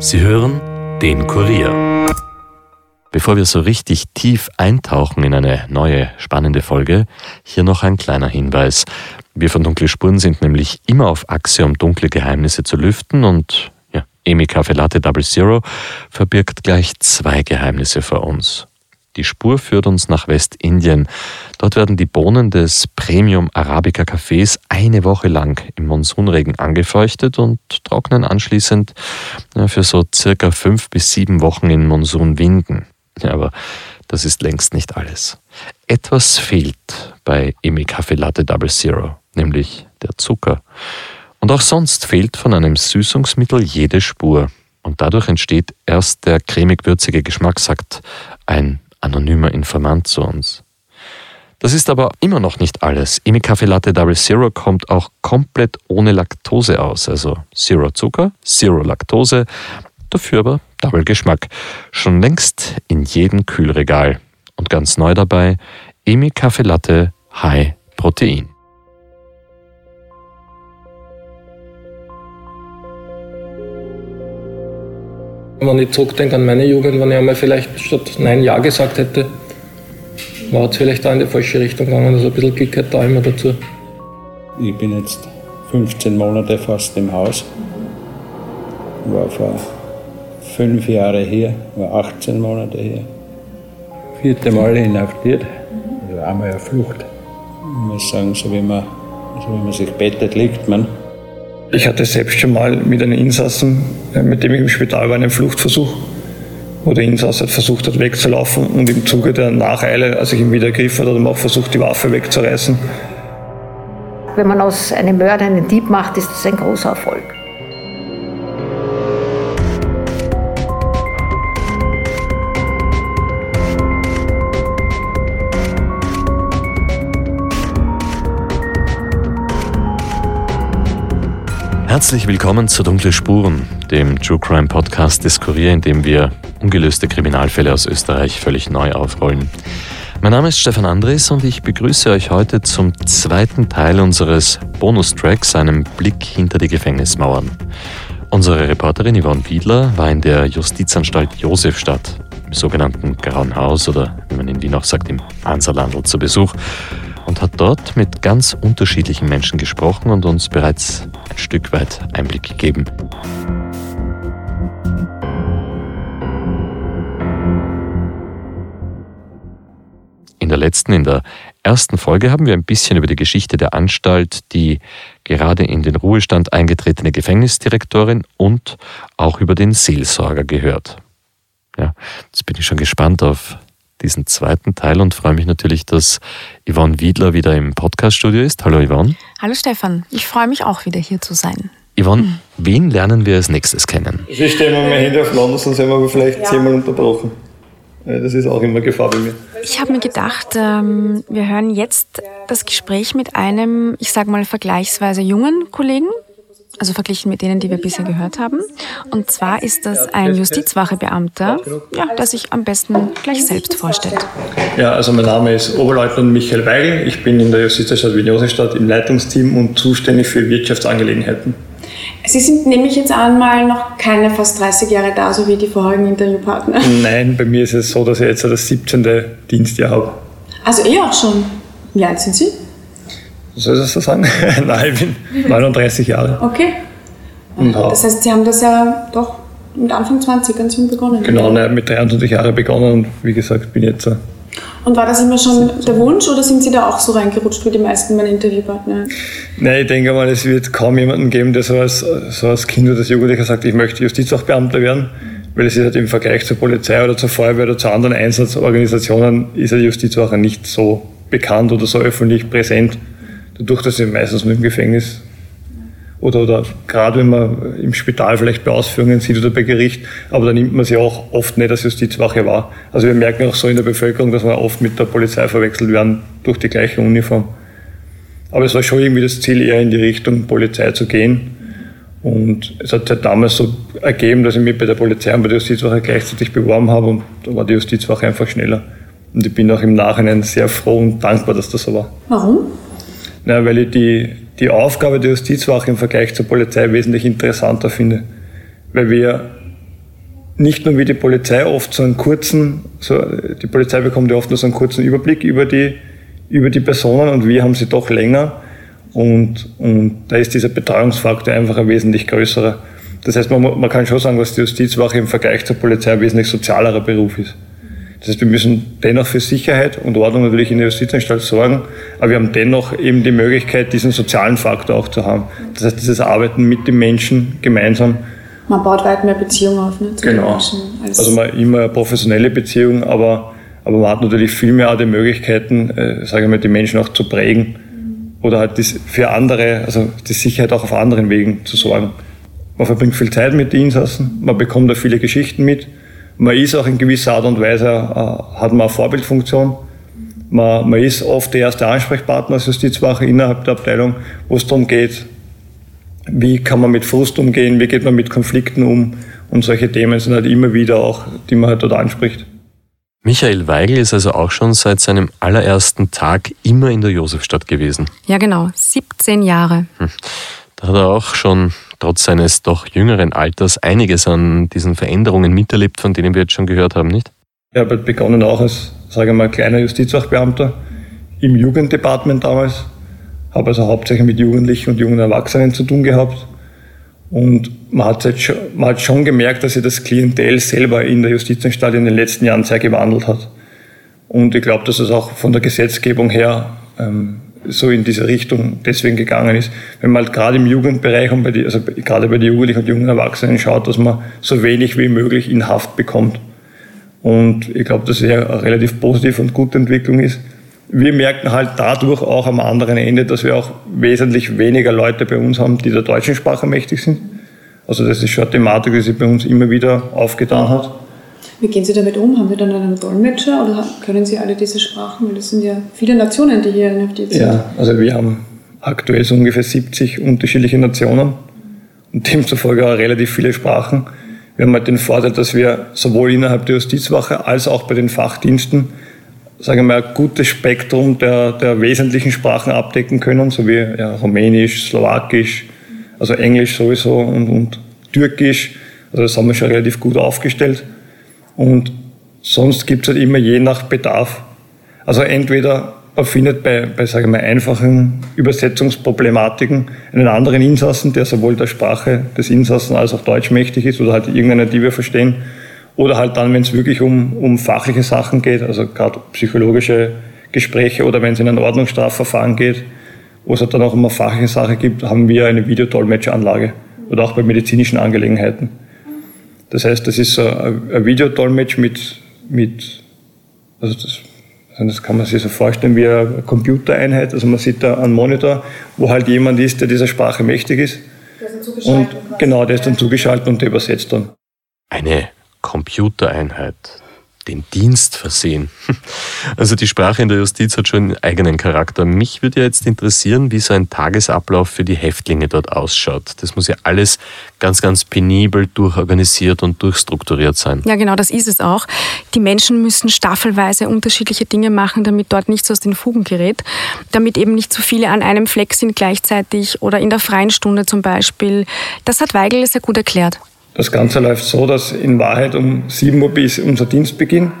Sie hören den Kurier. Bevor wir so richtig tief eintauchen in eine neue spannende Folge, hier noch ein kleiner Hinweis. Wir von Dunkle Spuren sind nämlich immer auf Achse, um dunkle Geheimnisse zu lüften und ja, Emi Cafe Latte Double Zero verbirgt gleich zwei Geheimnisse vor uns. Die Spur führt uns nach Westindien. Dort werden die Bohnen des Premium Arabica Cafés eine Woche lang im Monsunregen angefeuchtet und trocknen anschließend für so circa fünf bis sieben Wochen in Monsunwinden. Ja, aber das ist längst nicht alles. Etwas fehlt bei Emi Kaffee Latte Double Zero, nämlich der Zucker. Und auch sonst fehlt von einem Süßungsmittel jede Spur. Und dadurch entsteht erst der cremig-würzige Geschmack, sagt ein anonymer Informant zu uns. Das ist aber immer noch nicht alles. Imi Kaffee Latte Double Zero kommt auch komplett ohne Laktose aus, also Zero Zucker, Zero Laktose, dafür aber Double Geschmack. Schon längst in jedem Kühlregal. Und ganz neu dabei, Emi Kaffee Latte High Protein. Wenn ich zurückdenke an meine Jugend, wenn ich einmal vielleicht statt Nein Ja gesagt hätte, war es vielleicht auch in die falsche Richtung gegangen. Also ein bisschen Glück hat da immer dazu. Ich bin jetzt 15 Monate fast im Haus. War vor fünf Jahren hier, war 18 Monate hier. Vierte Mal inhaftiert, also einmal eine Flucht. Ich muss sagen, so wie man, so wie man sich bettet, liegt man. Ich hatte selbst schon mal mit einem Insassen, äh, mit dem ich im Spital war, einen Fluchtversuch, wo der Insasse versucht hat wegzulaufen und im Zuge der Nacheile, als ich ihn wieder ergriffen hat, hat er auch versucht, die Waffe wegzureißen. Wenn man aus einem Mörder einen Dieb macht, ist das ein großer Erfolg. Herzlich willkommen zu Dunkle Spuren, dem True Crime Podcast des Kurier, in dem wir ungelöste Kriminalfälle aus Österreich völlig neu aufrollen. Mein Name ist Stefan Andres und ich begrüße euch heute zum zweiten Teil unseres Bonustracks, einem Blick hinter die Gefängnismauern. Unsere Reporterin Yvonne Wiedler war in der Justizanstalt Josefstadt, im sogenannten Grauen Haus oder wie man in Wien auch sagt, im Hansalandl zu Besuch und hat dort mit ganz unterschiedlichen Menschen gesprochen und uns bereits ein Stück weit Einblick gegeben. In der letzten, in der ersten Folge haben wir ein bisschen über die Geschichte der Anstalt, die gerade in den Ruhestand eingetretene Gefängnisdirektorin und auch über den Seelsorger gehört. Ja, jetzt bin ich schon gespannt auf diesen zweiten Teil und freue mich natürlich, dass Yvonne Wiedler wieder im Podcaststudio ist. Hallo Yvonne. Hallo Stefan, ich freue mich auch wieder hier zu sein. Yvonne, mhm. wen lernen wir als nächstes kennen? Ich stelle mal mein Handy auf Laut, sonst haben wir vielleicht ja. zehnmal unterbrochen. Das ist auch immer Gefahr bei mir. Ich habe mir gedacht, ähm, wir hören jetzt das Gespräch mit einem, ich sage mal, vergleichsweise jungen Kollegen, also verglichen mit denen, die wir bisher gehört haben. Und zwar ist das ein Justizwachebeamter, ja, der sich am besten gleich selbst vorstellt. Ja, also mein Name ist Oberleutnant Michael Weigel. Ich bin in der Justizstadt Wien Josefstadt im Leitungsteam und zuständig für Wirtschaftsangelegenheiten. Sie sind nämlich jetzt einmal noch keine fast 30 Jahre da, so wie die vorherigen Interviewpartner. Nein, bei mir ist es so, dass ich jetzt das 17. Dienstjahr habe. Also eh auch schon. Wie alt sind Sie? Soll ich das so sagen? Nein, ich bin 39 Jahre. Okay. Und das heißt, Sie haben das ja doch mit Anfang 20 ganz jung begonnen. Genau, ne, mit 23 Jahren begonnen und wie gesagt, bin jetzt. Und war das immer schon der Wunsch oder sind Sie da auch so reingerutscht wie die meisten meiner Interviewpartner? Nein, ich denke mal, es wird kaum jemanden geben, der so als, so als Kind oder als Jugendlicher sagt, ich möchte Justizsachbeamter werden. Weil es ist halt im Vergleich zur Polizei oder zur Feuerwehr oder zu anderen Einsatzorganisationen ist die Justiz auch nicht so bekannt oder so öffentlich präsent dadurch, dass ich meistens nur im Gefängnis oder, oder gerade wenn man im Spital vielleicht bei Ausführungen sieht oder bei Gericht, aber da nimmt man sie auch oft nicht als Justizwache wahr. Also wir merken auch so in der Bevölkerung, dass wir oft mit der Polizei verwechselt werden durch die gleiche Uniform. Aber es war schon irgendwie das Ziel, eher in die Richtung Polizei zu gehen. Und es hat sich halt damals so ergeben, dass ich mich bei der Polizei und bei der Justizwache gleichzeitig beworben habe und da war die Justizwache einfach schneller. Und ich bin auch im Nachhinein sehr froh und dankbar, dass das so war. Warum? Na, weil ich die, die Aufgabe der Justizwache im Vergleich zur Polizei wesentlich interessanter finde. Weil wir nicht nur wie die Polizei oft so einen kurzen, so, die Polizei bekommt ja oft nur so einen kurzen Überblick über die, über die Personen und wir haben sie doch länger. Und, und da ist dieser Betreuungsfaktor einfach ein wesentlich größerer. Das heißt, man, man kann schon sagen, dass die Justizwache im Vergleich zur Polizei ein wesentlich sozialerer Beruf ist. Das heißt, wir müssen dennoch für Sicherheit und Ordnung natürlich in der Justizanstalt sorgen, aber wir haben dennoch eben die Möglichkeit, diesen sozialen Faktor auch zu haben. Das heißt, dieses Arbeiten mit den Menschen gemeinsam. Man baut weit mehr Beziehungen auf, ne, zu genau. den Menschen. Als also man immer eine professionelle Beziehung, aber, aber man hat natürlich viel mehr auch die Möglichkeiten, äh, sage ich mal, die Menschen auch zu prägen oder halt für andere, also die Sicherheit auch auf anderen Wegen zu sorgen. Man verbringt viel Zeit mit den Insassen, man bekommt da viele Geschichten mit man ist auch in gewisser Art und Weise, äh, hat man eine Vorbildfunktion. Man, man ist oft der erste Ansprechpartner als Justizwache innerhalb der Abteilung, wo es darum geht, wie kann man mit Frust umgehen, wie geht man mit Konflikten um und solche Themen sind halt immer wieder auch, die man halt dort anspricht. Michael Weigel ist also auch schon seit seinem allerersten Tag immer in der Josefstadt gewesen. Ja, genau, 17 Jahre. Hm. Da hat er auch schon trotz seines doch jüngeren Alters einiges an diesen Veränderungen miterlebt, von denen wir jetzt schon gehört haben, nicht? Ich habe begonnen auch als, sage ich mal, kleiner Justizwachbeamter im Jugenddepartement damals. Habe also hauptsächlich mit Jugendlichen und jungen Erwachsenen zu tun gehabt. Und man hat, jetzt schon, man hat schon gemerkt, dass sich das Klientel selber in der Justizanstalt in den letzten Jahren sehr gewandelt hat. Und ich glaube, dass es auch von der Gesetzgebung her ähm, so in diese Richtung deswegen gegangen ist. Wenn man halt gerade im Jugendbereich und bei die, also gerade bei den Jugendlichen und jungen Erwachsenen schaut, dass man so wenig wie möglich in Haft bekommt. Und ich glaube, dass es ja eine relativ positive und gute Entwicklung ist. Wir merken halt dadurch auch am anderen Ende, dass wir auch wesentlich weniger Leute bei uns haben, die der deutschen Sprache mächtig sind. Also das ist schon eine Thematik, die sich bei uns immer wieder aufgetan hat. Wie gehen Sie damit um? Haben Sie dann einen Dolmetscher oder können Sie alle diese Sprachen? Weil das sind ja viele Nationen, die hier inhaftiert sind. Ja, also wir haben aktuell so ungefähr 70 unterschiedliche Nationen und demzufolge auch relativ viele Sprachen. Wir haben halt den Vorteil, dass wir sowohl innerhalb der Justizwache als auch bei den Fachdiensten sagen wir mal, ein gutes Spektrum der, der wesentlichen Sprachen abdecken können, so wie ja, Rumänisch, Slowakisch, also Englisch sowieso und, und Türkisch. Also das haben wir schon relativ gut aufgestellt. Und sonst gibt es halt immer je nach Bedarf. Also entweder man findet bei, bei sage ich mal, einfachen Übersetzungsproblematiken einen anderen Insassen, der sowohl der Sprache des Insassen als auch Deutsch mächtig ist oder halt irgendeine, die wir verstehen. Oder halt dann, wenn es wirklich um, um fachliche Sachen geht, also gerade psychologische Gespräche oder wenn es in ein Ordnungsstrafverfahren geht, wo es halt dann auch eine fachliche Sache gibt, haben wir eine Videodolmetscheranlage oder auch bei medizinischen Angelegenheiten. Das heißt, das ist so ein Videodolmetsch mit, mit also das, also das kann man sich so vorstellen wie eine Computereinheit. Also man sieht da einen Monitor, wo halt jemand ist, der dieser Sprache mächtig ist. Der ist dann zugeschaltet. Und, genau, der ist dann zugeschaltet und der übersetzt dann. Eine Computereinheit den Dienst versehen. Also die Sprache in der Justiz hat schon einen eigenen Charakter. Mich würde ja jetzt interessieren, wie so ein Tagesablauf für die Häftlinge dort ausschaut. Das muss ja alles ganz, ganz penibel durchorganisiert und durchstrukturiert sein. Ja, genau, das ist es auch. Die Menschen müssen staffelweise unterschiedliche Dinge machen, damit dort nichts aus den Fugen gerät, damit eben nicht zu viele an einem Fleck sind gleichzeitig oder in der freien Stunde zum Beispiel. Das hat Weigel sehr gut erklärt. Das Ganze läuft so, dass in Wahrheit um 7 Uhr bis unser Dienstbeginn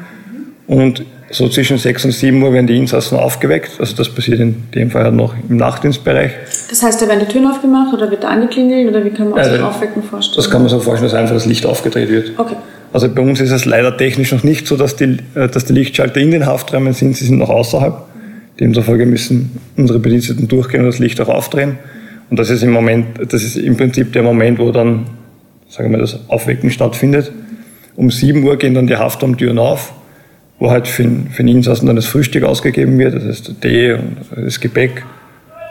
und so zwischen 6 und 7 Uhr werden die Insassen aufgeweckt. Also das passiert in dem Fall noch im Nachtdienstbereich. Das heißt, da werden die Türen aufgemacht oder wird da angeklingelt oder wie kann man sich Aufwecken vorstellen? Das kann man so vorstellen, dass einfach das Licht aufgedreht wird. Okay. Also bei uns ist es leider technisch noch nicht so, dass die, äh, dass die Lichtschalter in den Hafträumen sind, sie sind noch außerhalb. Demzufolge müssen unsere Bediensteten durchgehen und das Licht auch aufdrehen. Und das ist im Moment, das ist im Prinzip der Moment, wo dann sagen wir, das Aufwecken stattfindet. Um 7 Uhr gehen dann die Haftraumtüren auf, wo halt für, für den Insassen dann das Frühstück ausgegeben wird, das heißt Tee und das Gebäck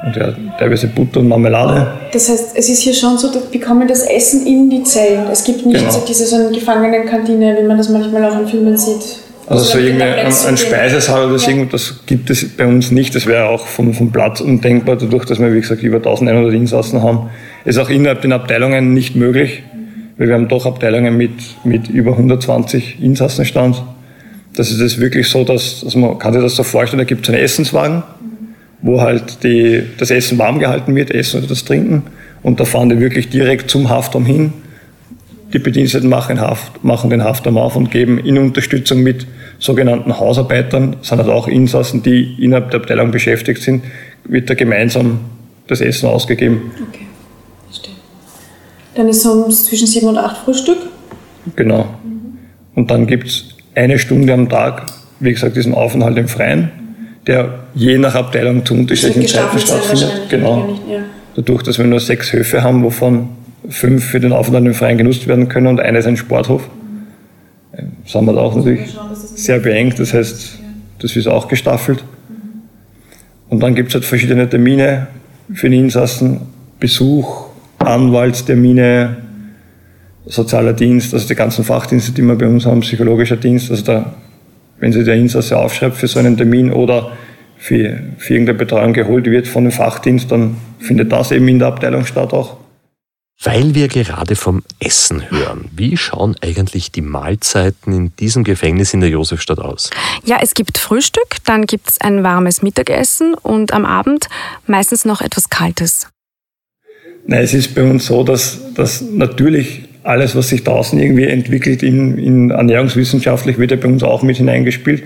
und ja, teilweise Butter und Marmelade. Das heißt, es ist hier schon so, dass bekommen das Essen in die Zellen. Es gibt nicht genau. so diese so eine Gefangenenkantine, wie man das manchmal auch in Filmen sieht. Also so irgendwie ein, ein Speisesaal oder so, ja. das gibt es bei uns nicht. Das wäre auch vom, vom Platz undenkbar, dadurch, dass wir, wie gesagt, über 1100 Insassen haben. Ist auch innerhalb den Abteilungen nicht möglich weil wir haben doch Abteilungen mit, mit über 120 Insassenstand. Das ist es wirklich so, dass, also man kann sich das so vorstellen, da gibt es einen Essenswagen, wo halt die, das Essen warm gehalten wird, Essen oder das Trinken. Und da fahren die wirklich direkt zum Haftraum hin, Die Bediensteten machen, Haft, machen den Haftraum auf und geben in Unterstützung mit sogenannten Hausarbeitern, sind halt auch Insassen, die innerhalb der Abteilung beschäftigt sind, wird da gemeinsam das Essen ausgegeben. Okay. Dann ist es zwischen sieben und acht Frühstück? Genau. Und dann gibt es eine Stunde am Tag, wie gesagt, diesen Aufenthalt im Freien, der je nach Abteilung zu unterschiedlichen Zeiten stattfindet. Genau. ja. Dadurch, dass wir nur sechs Höfe haben, wovon fünf für den Aufenthalt im Freien genutzt werden können und einer ist ein Sporthof, äh, sind wir da auch natürlich sehr beengt. Das heißt, das ist auch gestaffelt. Und dann gibt es halt verschiedene Termine für den Insassen, Besuch, Anwaltstermine, sozialer Dienst, also die ganzen Fachdienste, die wir bei uns haben, psychologischer Dienst, also da, wenn sich der Insasse aufschreibt für so einen Termin oder für, für irgendeine Betreuung geholt wird von dem Fachdienst, dann findet das eben in der Abteilung statt auch. Weil wir gerade vom Essen hören, wie schauen eigentlich die Mahlzeiten in diesem Gefängnis in der Josefstadt aus? Ja, es gibt Frühstück, dann gibt es ein warmes Mittagessen und am Abend meistens noch etwas Kaltes. Nein, es ist bei uns so, dass, dass natürlich alles, was sich draußen irgendwie entwickelt in, in ernährungswissenschaftlich, wird ja bei uns auch mit hineingespielt.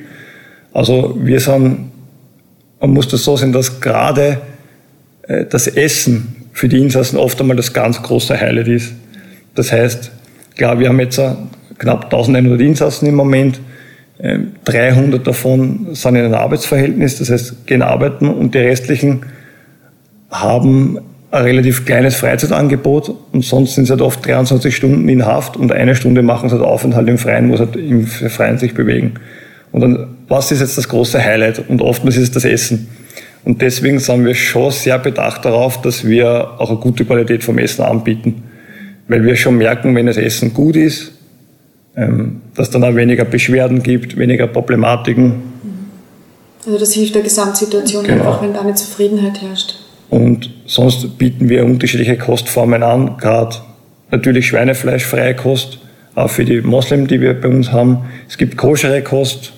Also wir sind, man muss das so sehen, dass gerade äh, das Essen für die Insassen oft einmal das ganz große Highlight ist. Das heißt, klar, wir haben jetzt knapp 1100 Insassen im Moment. 300 ähm, davon sind in einem Arbeitsverhältnis, das heißt, gehen arbeiten und die restlichen haben ein relativ kleines Freizeitangebot und sonst sind sie halt oft 23 Stunden in Haft und eine Stunde machen sie halt Aufenthalt im Freien, wo sie halt im Freien sich bewegen. Und dann, was ist jetzt das große Highlight? Und oftmals ist es das Essen. Und deswegen sind wir schon sehr bedacht darauf, dass wir auch eine gute Qualität vom Essen anbieten. Weil wir schon merken, wenn das Essen gut ist, ähm, dass dann auch weniger Beschwerden gibt, weniger Problematiken. Also das hilft der Gesamtsituation genau. einfach, wenn da eine Zufriedenheit herrscht. Und sonst bieten wir unterschiedliche Kostformen an, gerade natürlich schweinefleischfreie Kost, auch für die Moslem, die wir bei uns haben. Es gibt koschere Kost,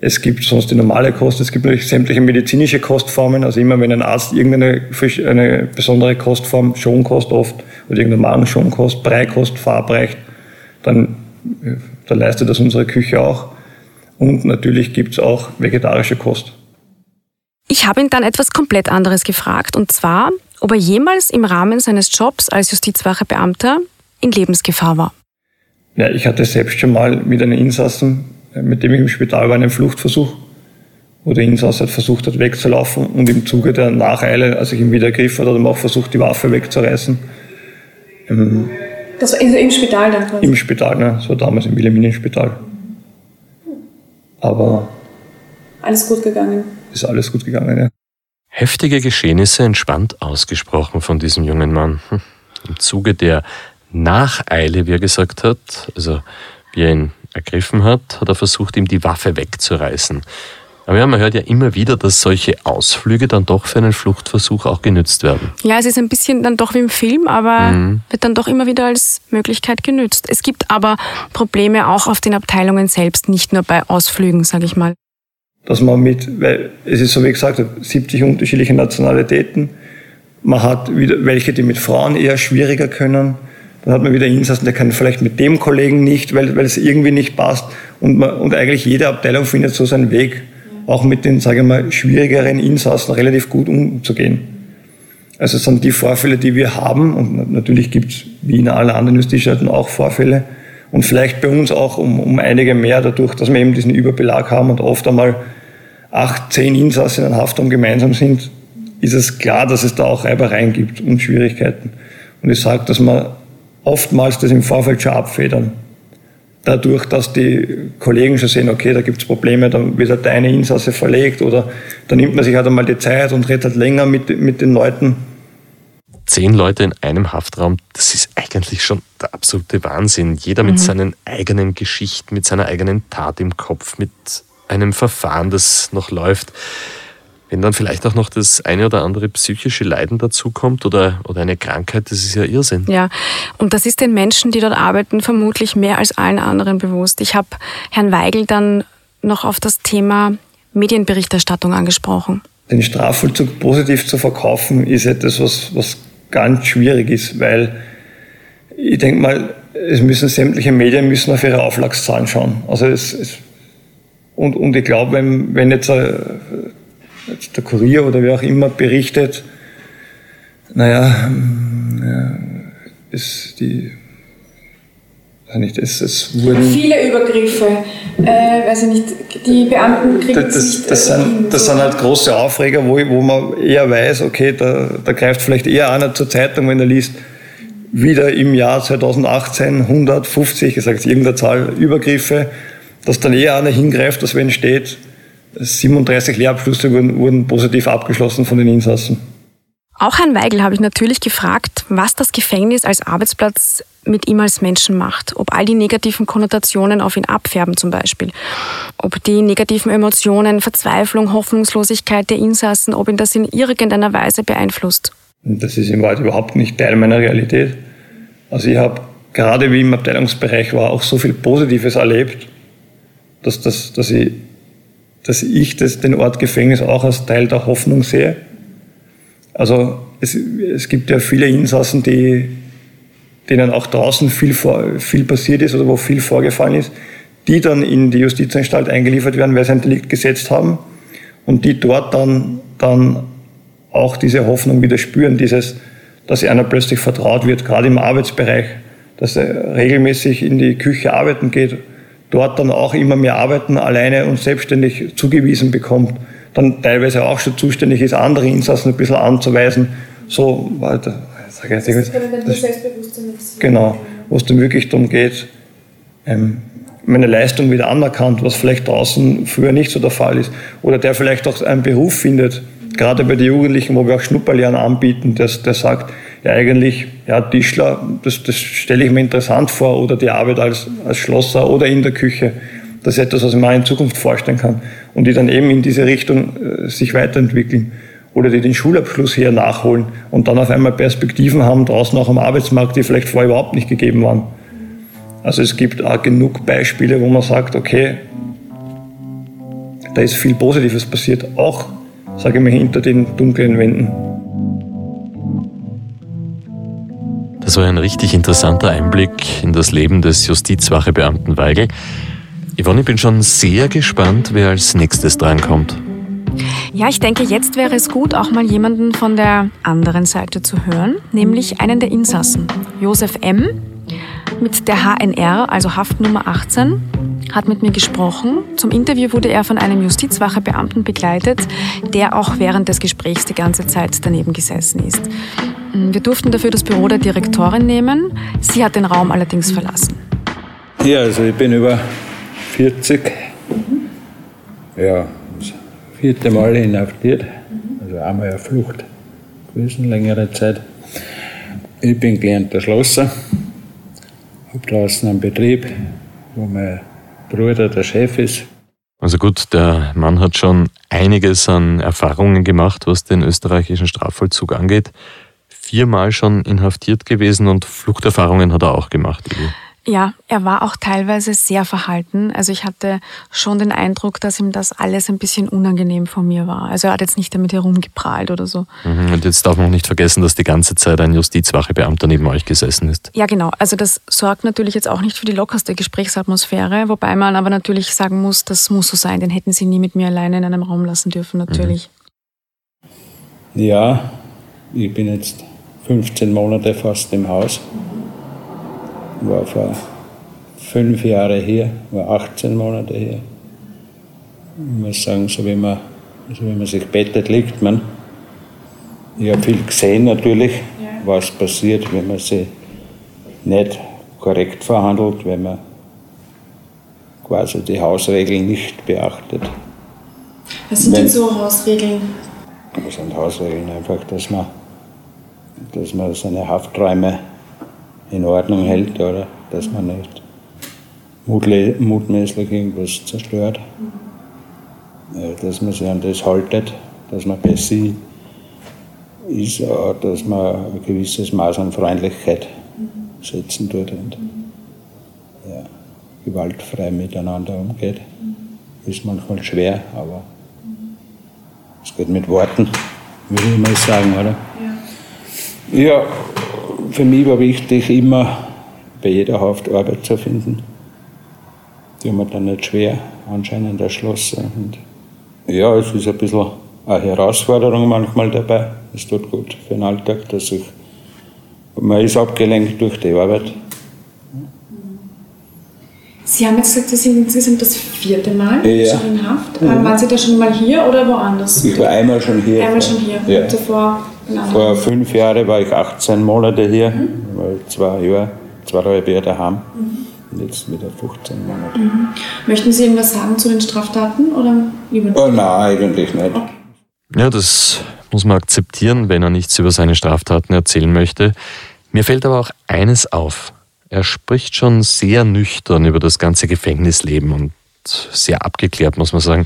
es gibt sonst die normale Kost, es gibt natürlich sämtliche medizinische Kostformen. Also immer wenn ein Arzt irgendeine eine besondere Kostform, Schonkost oft, oder irgendeine Magenschonkost, Breikost verabreicht, dann, äh, dann leistet das unsere Küche auch. Und natürlich gibt es auch vegetarische Kost. Ich habe ihn dann etwas komplett anderes gefragt, und zwar, ob er jemals im Rahmen seines Jobs als Justizwachebeamter in Lebensgefahr war. Ja, ich hatte selbst schon mal mit einem Insassen mit dem ich im Spital war, einen Fluchtversuch, wo der Insasse halt versucht hat wegzulaufen und im Zuge der Nacheile, als ich ihn wieder ergriffen habe, hat er auch versucht, die Waffe wegzureißen. Ähm, das war im Spital dann quasi? Im Spital, ne? das war damals im Wilhelminenspital. Aber... Alles gut gegangen? Ist alles gut gegangen, ja. Heftige Geschehnisse entspannt ausgesprochen von diesem jungen Mann. Hm. Im Zuge der Nacheile, wie er gesagt hat, also wie er ihn ergriffen hat, hat er versucht, ihm die Waffe wegzureißen. Aber ja, man hört ja immer wieder, dass solche Ausflüge dann doch für einen Fluchtversuch auch genützt werden. Ja, es ist ein bisschen dann doch wie im Film, aber mhm. wird dann doch immer wieder als Möglichkeit genützt. Es gibt aber Probleme auch auf den Abteilungen selbst, nicht nur bei Ausflügen, sage ich mal. Dass man mit, weil es ist so wie gesagt, 70 unterschiedliche Nationalitäten. Man hat wieder welche, die mit Frauen eher schwieriger können dann hat man wieder Insassen, der kann vielleicht mit dem Kollegen nicht, weil, weil es irgendwie nicht passt. Und, man, und eigentlich jede Abteilung findet so seinen Weg, auch mit den, sage ich mal, schwierigeren Insassen relativ gut umzugehen. Also es sind die Vorfälle, die wir haben, und natürlich gibt es wie in allen anderen Justizstaaten auch Vorfälle, und vielleicht bei uns auch um, um einige mehr, dadurch, dass wir eben diesen Überbelag haben und oft einmal acht, zehn Insassen in Haftraum gemeinsam sind, ist es klar, dass es da auch Reibereien gibt und Schwierigkeiten. Und ich sage, dass man oftmals das im Vorfeld schon abfedern. Dadurch, dass die Kollegen schon sehen, okay, da gibt es Probleme, dann wird halt eine Insasse verlegt oder dann nimmt man sich halt einmal die Zeit und redet halt länger mit, mit den Leuten. Zehn Leute in einem Haftraum, das ist eigentlich schon der absolute Wahnsinn. Jeder mit mhm. seinen eigenen Geschichten, mit seiner eigenen Tat im Kopf, mit einem Verfahren, das noch läuft. Wenn dann vielleicht auch noch das eine oder andere psychische Leiden dazukommt oder, oder eine Krankheit, das ist ja Irrsinn. Ja, und das ist den Menschen, die dort arbeiten, vermutlich mehr als allen anderen bewusst. Ich habe Herrn Weigel dann noch auf das Thema Medienberichterstattung angesprochen. Den Strafvollzug positiv zu verkaufen, ist etwas, was, was ganz schwierig ist, weil ich denke mal, es müssen sämtliche Medien müssen auf ihre Auflagszahlen schauen. Also es, es und, und ich glaube, wenn, wenn jetzt, äh, jetzt, der Kurier oder wer auch immer berichtet, naja, ja, ist die nicht, es, es wurden viele Übergriffe, äh, weiß ich nicht, die Beamten kriegen das, das, nicht, das, sind, das sind halt große Aufreger, wo, wo man eher weiß, okay, da, da greift vielleicht eher einer zur Zeitung, wenn er liest, wieder im Jahr 2018 150, ich sage jetzt irgendeine Zahl, Übergriffe, dass dann eher einer hingreift, dass wenn steht, 37 Lehrabschlüsse wurden, wurden positiv abgeschlossen von den Insassen. Auch Herrn Weigel habe ich natürlich gefragt, was das Gefängnis als Arbeitsplatz mit ihm als Menschen macht. Ob all die negativen Konnotationen auf ihn abfärben zum Beispiel. Ob die negativen Emotionen, Verzweiflung, Hoffnungslosigkeit der Insassen, ob ihn das in irgendeiner Weise beeinflusst. Das ist im Wald überhaupt nicht Teil meiner Realität. Also ich habe gerade wie im Abteilungsbereich war auch so viel Positives erlebt, dass, dass, dass ich, dass ich das, den Ort Gefängnis auch als Teil der Hoffnung sehe. Also es, es gibt ja viele Insassen, die, denen auch draußen viel, vor, viel passiert ist oder wo viel vorgefallen ist, die dann in die Justizanstalt eingeliefert werden, weil sie ein Delikt gesetzt haben und die dort dann, dann auch diese Hoffnung wieder spüren, dieses, dass einer plötzlich vertraut wird, gerade im Arbeitsbereich, dass er regelmäßig in die Küche arbeiten geht, dort dann auch immer mehr arbeiten, alleine und selbstständig zugewiesen bekommt, dann teilweise auch schon zuständig ist, andere Insassen ein bisschen anzuweisen, so weiter. Das, das, genau, wo es dann wirklich darum geht, ähm, meine Leistung wieder anerkannt, was vielleicht draußen früher nicht so der Fall ist. Oder der vielleicht auch einen Beruf findet, gerade bei den Jugendlichen, wo wir auch Schnupperlernen anbieten, der, der sagt, ja eigentlich, ja, Tischler, das, das stelle ich mir interessant vor, oder die Arbeit als, als Schlosser oder in der Küche. Das ist etwas, was ich mir in Zukunft vorstellen kann. Und die dann eben in diese Richtung äh, sich weiterentwickeln oder die den Schulabschluss hier nachholen und dann auf einmal Perspektiven haben draußen auch am Arbeitsmarkt, die vielleicht vorher überhaupt nicht gegeben waren. Also es gibt auch genug Beispiele, wo man sagt, okay, da ist viel Positives passiert, auch, sage ich mal, hinter den dunklen Wänden. Das war ein richtig interessanter Einblick in das Leben des Justizwachebeamten Weigel. Yvonne, ich bin schon sehr gespannt, wer als nächstes drankommt. Ja, ich denke, jetzt wäre es gut, auch mal jemanden von der anderen Seite zu hören, nämlich einen der Insassen, Josef M. mit der HNR, also Haftnummer 18, hat mit mir gesprochen. Zum Interview wurde er von einem Justizwachebeamten begleitet, der auch während des Gesprächs die ganze Zeit daneben gesessen ist. Wir durften dafür das Büro der Direktorin nehmen. Sie hat den Raum allerdings verlassen. Ja, also ich bin über 40. Ja, das vierte Mal inhaftiert. Also einmal eine Flucht gewesen, längere Zeit. Ich bin gelernter Schlosser, habe draußen einen Betrieb, wo mein Bruder der Chef ist. Also gut, der Mann hat schon einiges an Erfahrungen gemacht, was den österreichischen Strafvollzug angeht. Viermal schon inhaftiert gewesen und Fluchterfahrungen hat er auch gemacht. Ja, er war auch teilweise sehr verhalten. Also ich hatte schon den Eindruck, dass ihm das alles ein bisschen unangenehm von mir war. Also er hat jetzt nicht damit herumgeprahlt oder so. Mhm, und jetzt darf man auch nicht vergessen, dass die ganze Zeit ein Justizwachebeamter neben euch gesessen ist. Ja, genau. Also das sorgt natürlich jetzt auch nicht für die lockerste Gesprächsatmosphäre, wobei man aber natürlich sagen muss, das muss so sein. Den hätten sie nie mit mir alleine in einem Raum lassen dürfen, natürlich. Ja, ich bin jetzt 15 Monate fast im Haus war vor fünf Jahren hier, war 18 Monate hier. Ich muss sagen, so wie man, so wie man sich bettet, liegt man. Ich habe viel gesehen natürlich, was passiert, wenn man sie nicht korrekt verhandelt, wenn man quasi die Hausregeln nicht beachtet. Was sind denn so Hausregeln? Was sind Hausregeln? Einfach, dass man, dass man seine Hafträume in Ordnung hält, oder dass man nicht mutmäßig irgendwas zerstört. Mhm. Dass man sich an das haltet, dass man bei sie ist, dass man ein gewisses Maß an Freundlichkeit mhm. setzen tut und ja, gewaltfrei miteinander umgeht. Ist manchmal schwer, aber es geht mit Worten, würde ich mal sagen, oder? Ja. ja für mich war wichtig immer bei jeder Haft Arbeit zu finden. Die haben wir dann nicht schwer anscheinend erschlossen. Und ja, es ist ein bisschen eine Herausforderung manchmal dabei. Es tut gut für den Alltag, dass ich, man ist abgelenkt durch die Arbeit. Sie haben jetzt gesagt, Sie sind insgesamt das vierte Mal ja. schon in Haft. Mhm. Waren Sie da schon mal hier oder woanders? Ich war einmal schon hier. Einmal schon hier. Ja. Davor Vor fünf Jahren war ich 18 Monate hier, mhm. zwei Jahre, zweieinhalb Jahre daheim. Mhm. Und jetzt wieder 15 Monate. Mhm. Möchten Sie irgendwas sagen zu den Straftaten oder Oh nein, eigentlich nicht. Okay. Ja, das muss man akzeptieren, wenn er nichts über seine Straftaten erzählen möchte. Mir fällt aber auch eines auf. Er spricht schon sehr nüchtern über das ganze Gefängnisleben und sehr abgeklärt, muss man sagen.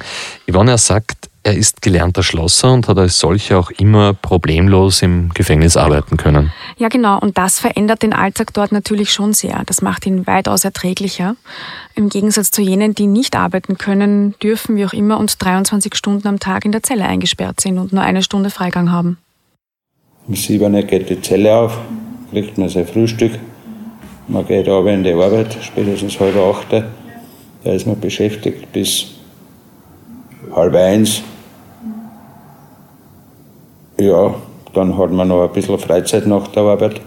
Yvonne, er sagt, er ist gelernter Schlosser und hat als solcher auch immer problemlos im Gefängnis arbeiten können. Ja, genau. Und das verändert den Alltag dort natürlich schon sehr. Das macht ihn weitaus erträglicher. Im Gegensatz zu jenen, die nicht arbeiten können, dürfen, wie auch immer, und 23 Stunden am Tag in der Zelle eingesperrt sind und nur eine Stunde Freigang haben. Um sieben geht die Zelle auf, kriegt man sein Frühstück, man geht aber in die Arbeit, spätestens halb acht. Da ist man beschäftigt bis halb eins. Ja, dann hat man noch ein bisschen Freizeit nach der Arbeit.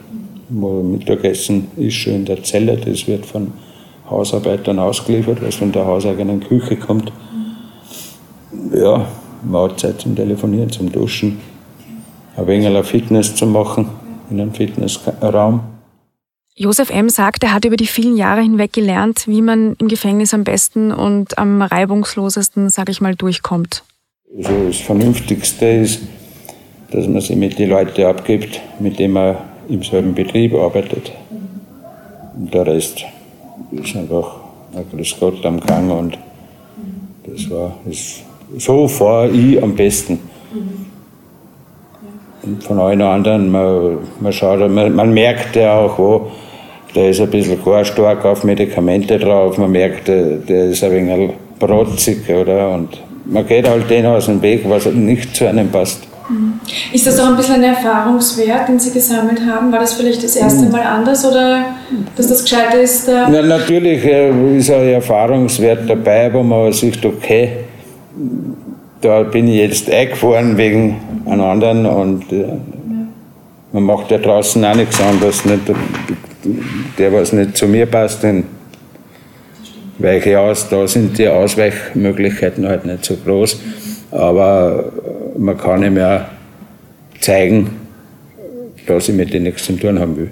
Mittagessen ist schon in der Zelle, das wird von Hausarbeitern ausgeliefert, was von der hauseigenen Küche kommt. Ja, man hat Zeit zum Telefonieren, zum Duschen, ein wenig Fitness zu machen in einem Fitnessraum. Josef M. sagt, er hat über die vielen Jahre hinweg gelernt, wie man im Gefängnis am besten und am reibungslosesten, sage ich mal, durchkommt. Also das Vernünftigste ist, dass man sich mit den Leuten abgibt, mit denen man im selben Betrieb arbeitet. Und der Rest ist einfach ein Grüß Gott am Gang und das war, ist, so fahre ich am besten. Und von allen anderen, man, man schaut, man, man merkt ja auch, wo, der ist ein bisschen stark auf Medikamente drauf. Man merkt, der, der ist ein wenig protzig, oder? Und man geht halt den aus dem Weg, was nicht zu einem passt. Mhm. Ist das auch ein bisschen ein Erfahrungswert, den Sie gesammelt haben? War das vielleicht das erste Mal anders oder dass das gescheiter ist? Äh Na, natürlich äh, ist ein Erfahrungswert dabei, wo man sich okay, da bin ich jetzt eingefahren wegen einem anderen und äh, man macht ja draußen auch nichts anderes. Nicht? der, was nicht zu mir passt, den weiche aus. Da sind die Ausweichmöglichkeiten halt nicht so groß. Aber man kann ihm ja zeigen, dass ich mit denen nichts zu tun haben will.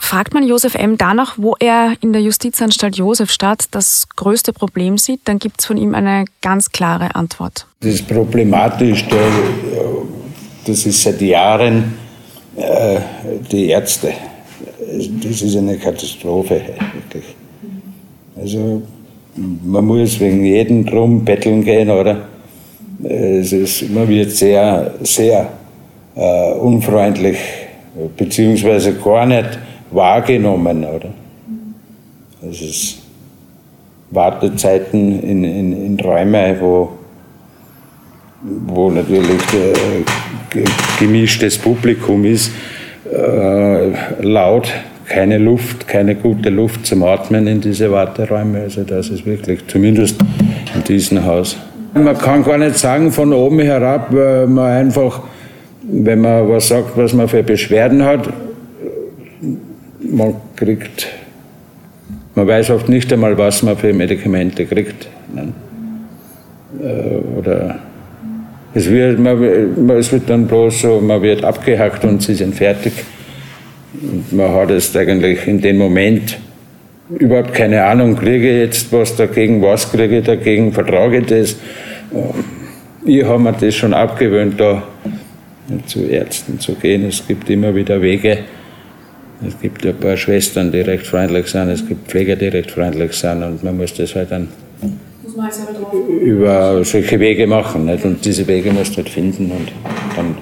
Fragt man Josef M. danach, wo er in der Justizanstalt Josefstadt das größte Problem sieht, dann gibt es von ihm eine ganz klare Antwort. Das ist problematisch, das ist seit Jahren die Ärzte das ist eine Katastrophe, wirklich. Also, man muss wegen jedem drum betteln gehen, oder? Es ist, man wird sehr, sehr äh, unfreundlich, beziehungsweise gar nicht wahrgenommen, oder? Es ist Wartezeiten in, in, in Räume, wo, wo natürlich äh, gemischtes Publikum ist äh, laut, keine Luft, keine gute Luft zum Atmen in diese Warteräume. Also das ist wirklich, zumindest in diesem Haus. Man kann gar nicht sagen von oben herab, weil man einfach, wenn man was sagt, was man für Beschwerden hat, man kriegt, man weiß oft nicht einmal, was man für Medikamente kriegt. Äh, oder es wird, man, es wird dann bloß so, man wird abgehackt und sie sind fertig. Und man hat es eigentlich in dem Moment überhaupt keine Ahnung, kriege ich jetzt was dagegen, was kriege ich dagegen, vertrage ich das. Ich habe mir das schon abgewöhnt, da zu Ärzten zu gehen. Es gibt immer wieder Wege. Es gibt ein paar Schwestern, die recht freundlich sind, es gibt Pfleger, die recht freundlich sind und man muss das halt dann über solche Wege machen. Nicht? Und diese Wege musst du halt finden und dann.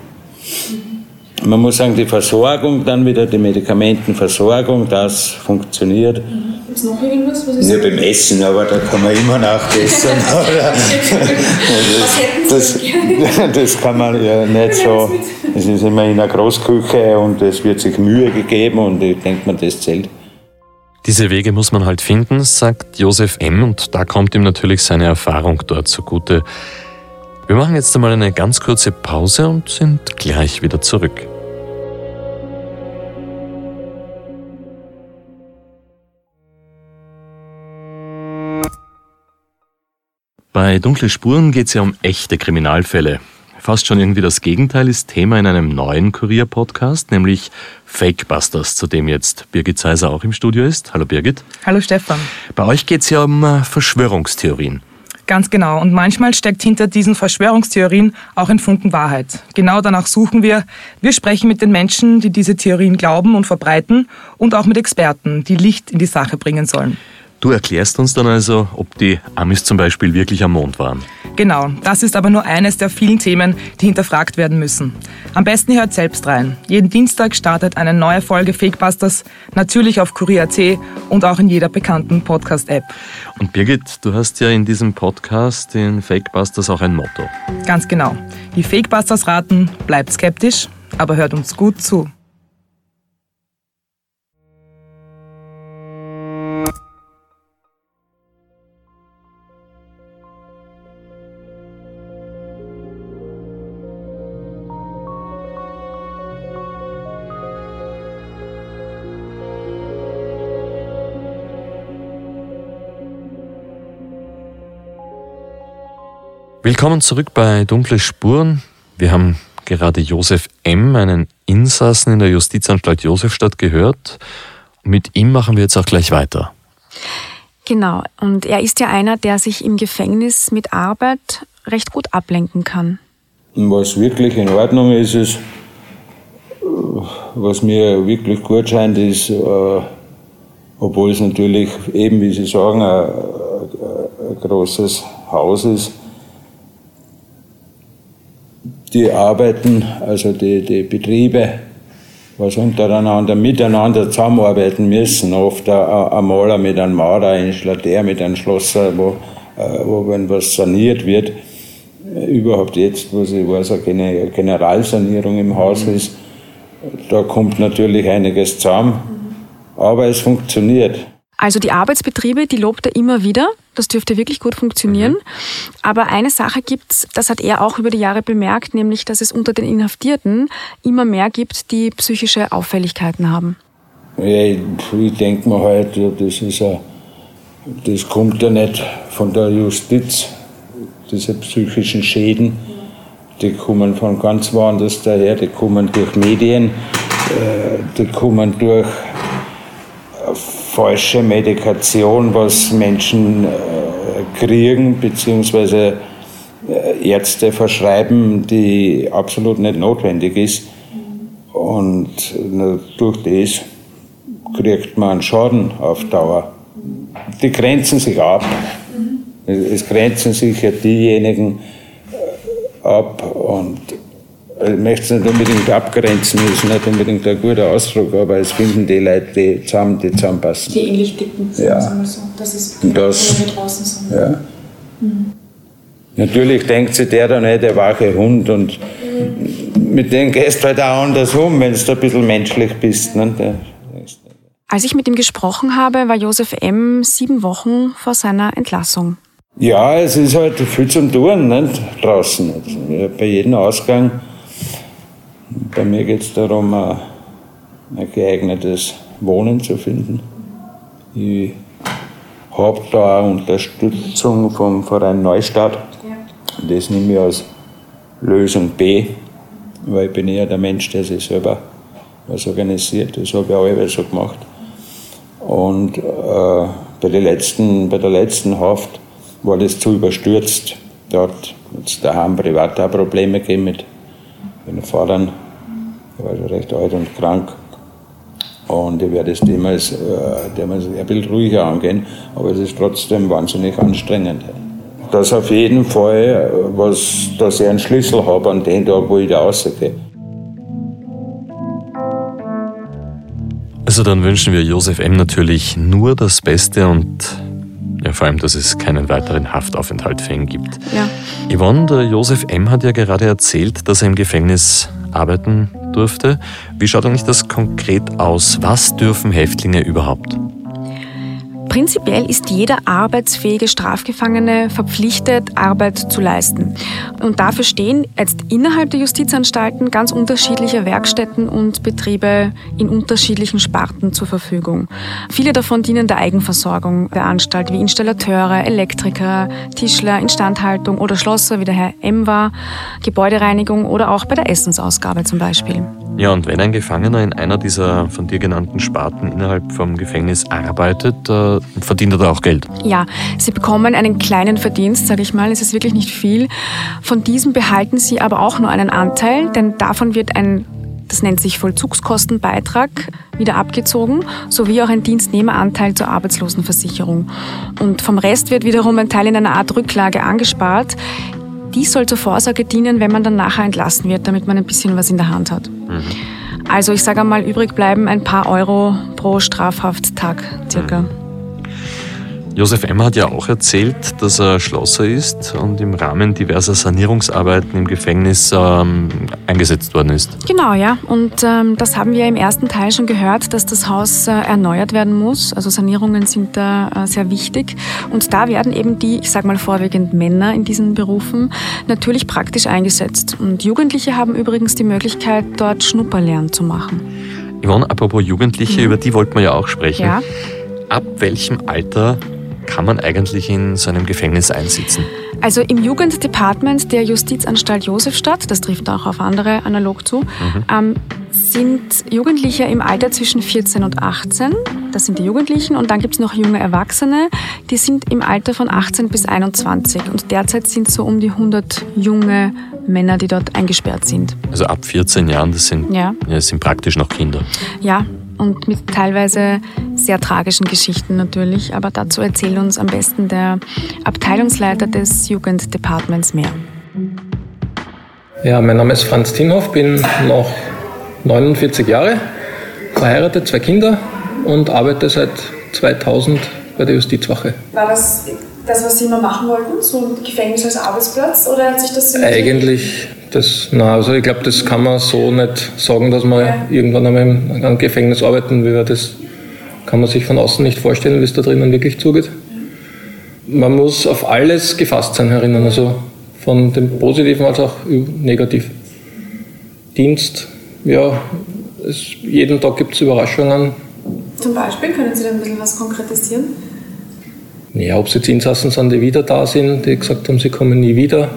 Man muss sagen, die Versorgung, dann wieder die Medikamentenversorgung, das funktioniert. Gibt es noch irgendwas? Was ist ja, beim Essen, aber da kann man immer nachbessern. das, das, das, kann man ja nicht so. Es ist immer in einer Großküche und es wird sich Mühe gegeben und ich denke mir, das zählt. Diese Wege muss man halt finden, sagt Josef M. Und da kommt ihm natürlich seine Erfahrung dort zugute. Wir machen jetzt einmal eine ganz kurze Pause und sind gleich wieder zurück. Bei Dunkle Spuren geht es ja um echte Kriminalfälle. Fast schon irgendwie das Gegenteil ist Thema in einem neuen Kurier-Podcast, nämlich Fakebusters, zu dem jetzt Birgit Seiser auch im Studio ist. Hallo Birgit. Hallo Stefan. Bei euch geht es ja um äh, Verschwörungstheorien. Ganz genau. Und manchmal steckt hinter diesen Verschwörungstheorien auch ein Funken Wahrheit. Genau danach suchen wir. Wir sprechen mit den Menschen, die diese Theorien glauben und verbreiten und auch mit Experten, die Licht in die Sache bringen sollen. Du erklärst uns dann also, ob die Amis zum Beispiel wirklich am Mond waren. Genau, das ist aber nur eines der vielen Themen, die hinterfragt werden müssen. Am besten hört selbst rein. Jeden Dienstag startet eine neue Folge Fakebusters, natürlich auf Kurier.at und auch in jeder bekannten Podcast-App. Und Birgit, du hast ja in diesem Podcast in Fakebusters auch ein Motto. Ganz genau. Die Fakebusters raten, bleibt skeptisch, aber hört uns gut zu. Willkommen zurück bei Dunkle Spuren. Wir haben gerade Josef M., einen Insassen in der Justizanstalt Josefstadt, gehört. Mit ihm machen wir jetzt auch gleich weiter. Genau, und er ist ja einer, der sich im Gefängnis mit Arbeit recht gut ablenken kann. Was wirklich in Ordnung ist, ist, was mir wirklich gut scheint, ist, äh, obwohl es natürlich eben, wie Sie sagen, ein, ein großes Haus ist, die Arbeiten, also die, die Betriebe, was untereinander miteinander zusammenarbeiten müssen, oft ein Maler mit einem Maurer, ein Schlatter mit einem Schlosser, wo, äh, wo wenn was saniert wird, überhaupt jetzt, wo sie weiß, eine Generalsanierung im Haus ist, da kommt natürlich einiges zusammen, aber es funktioniert. Also die Arbeitsbetriebe, die lobt er immer wieder. Das dürfte wirklich gut funktionieren. Mhm. Aber eine Sache gibt's, das hat er auch über die Jahre bemerkt, nämlich, dass es unter den Inhaftierten immer mehr gibt, die psychische Auffälligkeiten haben. Ja, ich, ich denke mir halt, das ist a, das kommt ja nicht von der Justiz, diese psychischen Schäden. Die kommen von ganz woanders daher, die kommen durch Medien, äh, die kommen durch falsche Medikation, was Menschen äh, kriegen, beziehungsweise äh, Ärzte verschreiben, die absolut nicht notwendig ist. Und durch das kriegt man einen Schaden auf Dauer. Die grenzen sich ab. Es grenzen sich ja diejenigen äh, ab und ich möchte es nicht unbedingt abgrenzen, das ist nicht unbedingt ein guter Ausdruck, aber es finden die Leute, die, zusammen, die zusammenpassen. Die ähnlich dicken, ja. sagen wir so. Das ist das, wir draußen sind. Ja. Mhm. Natürlich denkt sich der da nicht, der wache Hund und mhm. mit dem gehst du halt auch anders um, wenn du ein bisschen menschlich bist. Ne? Als ich mit ihm gesprochen habe, war Josef M. sieben Wochen vor seiner Entlassung. Ja, es ist halt viel zum Tun nicht? draußen. Also, bei jedem Ausgang bei mir geht es darum, ein, ein geeignetes Wohnen zu finden. Ich habe da eine Unterstützung vom Verein Neustadt. Das nehme ich als Lösung B, weil ich bin eher der Mensch, der sich selber was organisiert. Das habe ich auch immer so gemacht. Und äh, bei, der letzten, bei der letzten Haft war das zu überstürzt. Dort hat es daheim privat auch Probleme gegeben mit den Vatern er war schon recht alt und krank. Und ich werde das Thema äh, damals ein bisschen ruhiger angehen, aber es ist trotzdem wahnsinnig anstrengend. Dass auf jeden Fall, was, dass ich einen Schlüssel habe an den Tag, wo ich da rausgehe. Also dann wünschen wir Josef M. natürlich nur das Beste und ja, vor allem, dass es keinen weiteren Haftaufenthalt für ihn gibt. Ja. Yvonne, der Josef M. hat ja gerade erzählt, dass er im Gefängnis arbeiten durfte. Wie schaut eigentlich das konkret aus? Was dürfen Häftlinge überhaupt? Prinzipiell ist jeder arbeitsfähige Strafgefangene verpflichtet, Arbeit zu leisten. Und dafür stehen jetzt innerhalb der Justizanstalten ganz unterschiedliche Werkstätten und Betriebe in unterschiedlichen Sparten zur Verfügung. Viele davon dienen der Eigenversorgung der Anstalt, wie Installateure, Elektriker, Tischler, Instandhaltung oder Schlosser, wie der Herr M war, Gebäudereinigung oder auch bei der Essensausgabe zum Beispiel. Ja, und wenn ein Gefangener in einer dieser von dir genannten Sparten innerhalb vom Gefängnis arbeitet, äh, verdient er da auch Geld? Ja, sie bekommen einen kleinen Verdienst, sage ich mal. Es ist wirklich nicht viel. Von diesem behalten sie aber auch nur einen Anteil, denn davon wird ein das nennt sich Vollzugskostenbeitrag, wieder abgezogen, sowie auch ein Dienstnehmeranteil zur Arbeitslosenversicherung. Und vom Rest wird wiederum ein Teil in einer Art Rücklage angespart. Die soll zur Vorsorge dienen, wenn man dann nachher entlassen wird, damit man ein bisschen was in der Hand hat. Mhm. Also ich sage einmal, übrig bleiben ein paar Euro pro Strafhafttag circa. Mhm. Josef M. hat ja auch erzählt, dass er Schlosser ist und im Rahmen diverser Sanierungsarbeiten im Gefängnis ähm, eingesetzt worden ist. Genau, ja. Und ähm, das haben wir im ersten Teil schon gehört, dass das Haus äh, erneuert werden muss. Also Sanierungen sind da äh, sehr wichtig. Und da werden eben die, ich sage mal vorwiegend Männer in diesen Berufen, natürlich praktisch eingesetzt. Und Jugendliche haben übrigens die Möglichkeit, dort Schnupperlernen zu machen. Yvonne, apropos Jugendliche, mhm. über die wollten wir ja auch sprechen. Ja. Ab welchem Alter kann man eigentlich in so einem Gefängnis einsitzen? Also im Jugenddepartment der Justizanstalt Josefstadt, das trifft auch auf andere analog zu, mhm. ähm, sind Jugendliche im Alter zwischen 14 und 18. Das sind die Jugendlichen. Und dann gibt es noch junge Erwachsene, die sind im Alter von 18 bis 21. Und derzeit sind so um die 100 junge Männer, die dort eingesperrt sind. Also ab 14 Jahren, das sind, ja. Ja, das sind praktisch noch Kinder. Ja, und mit teilweise sehr tragischen Geschichten natürlich. Aber dazu erzählt uns am besten der Abteilungsleiter des Jugenddepartments mehr. Ja, mein Name ist Franz Tinhoff, bin noch 49 Jahre, verheiratet, zwei Kinder und arbeite seit 2000 bei der Justizwache. War das das, was Sie immer machen wollten, so ein Gefängnis als Arbeitsplatz, oder hat sich das so Eigentlich, das, na, also ich glaube, das kann man so nicht sagen, dass man ja. irgendwann einmal im einem Gefängnis arbeiten will. Das kann man sich von außen nicht vorstellen, wie es da drinnen wirklich zugeht. Man muss auf alles gefasst sein herinnen, also von dem Positiven als auch negativ. Dienst, ja, es, jeden Tag gibt es Überraschungen. Zum Beispiel, können Sie da ein bisschen was konkretisieren? Ja, ob es jetzt Insassen sind, die wieder da sind, die gesagt haben, sie kommen nie wieder.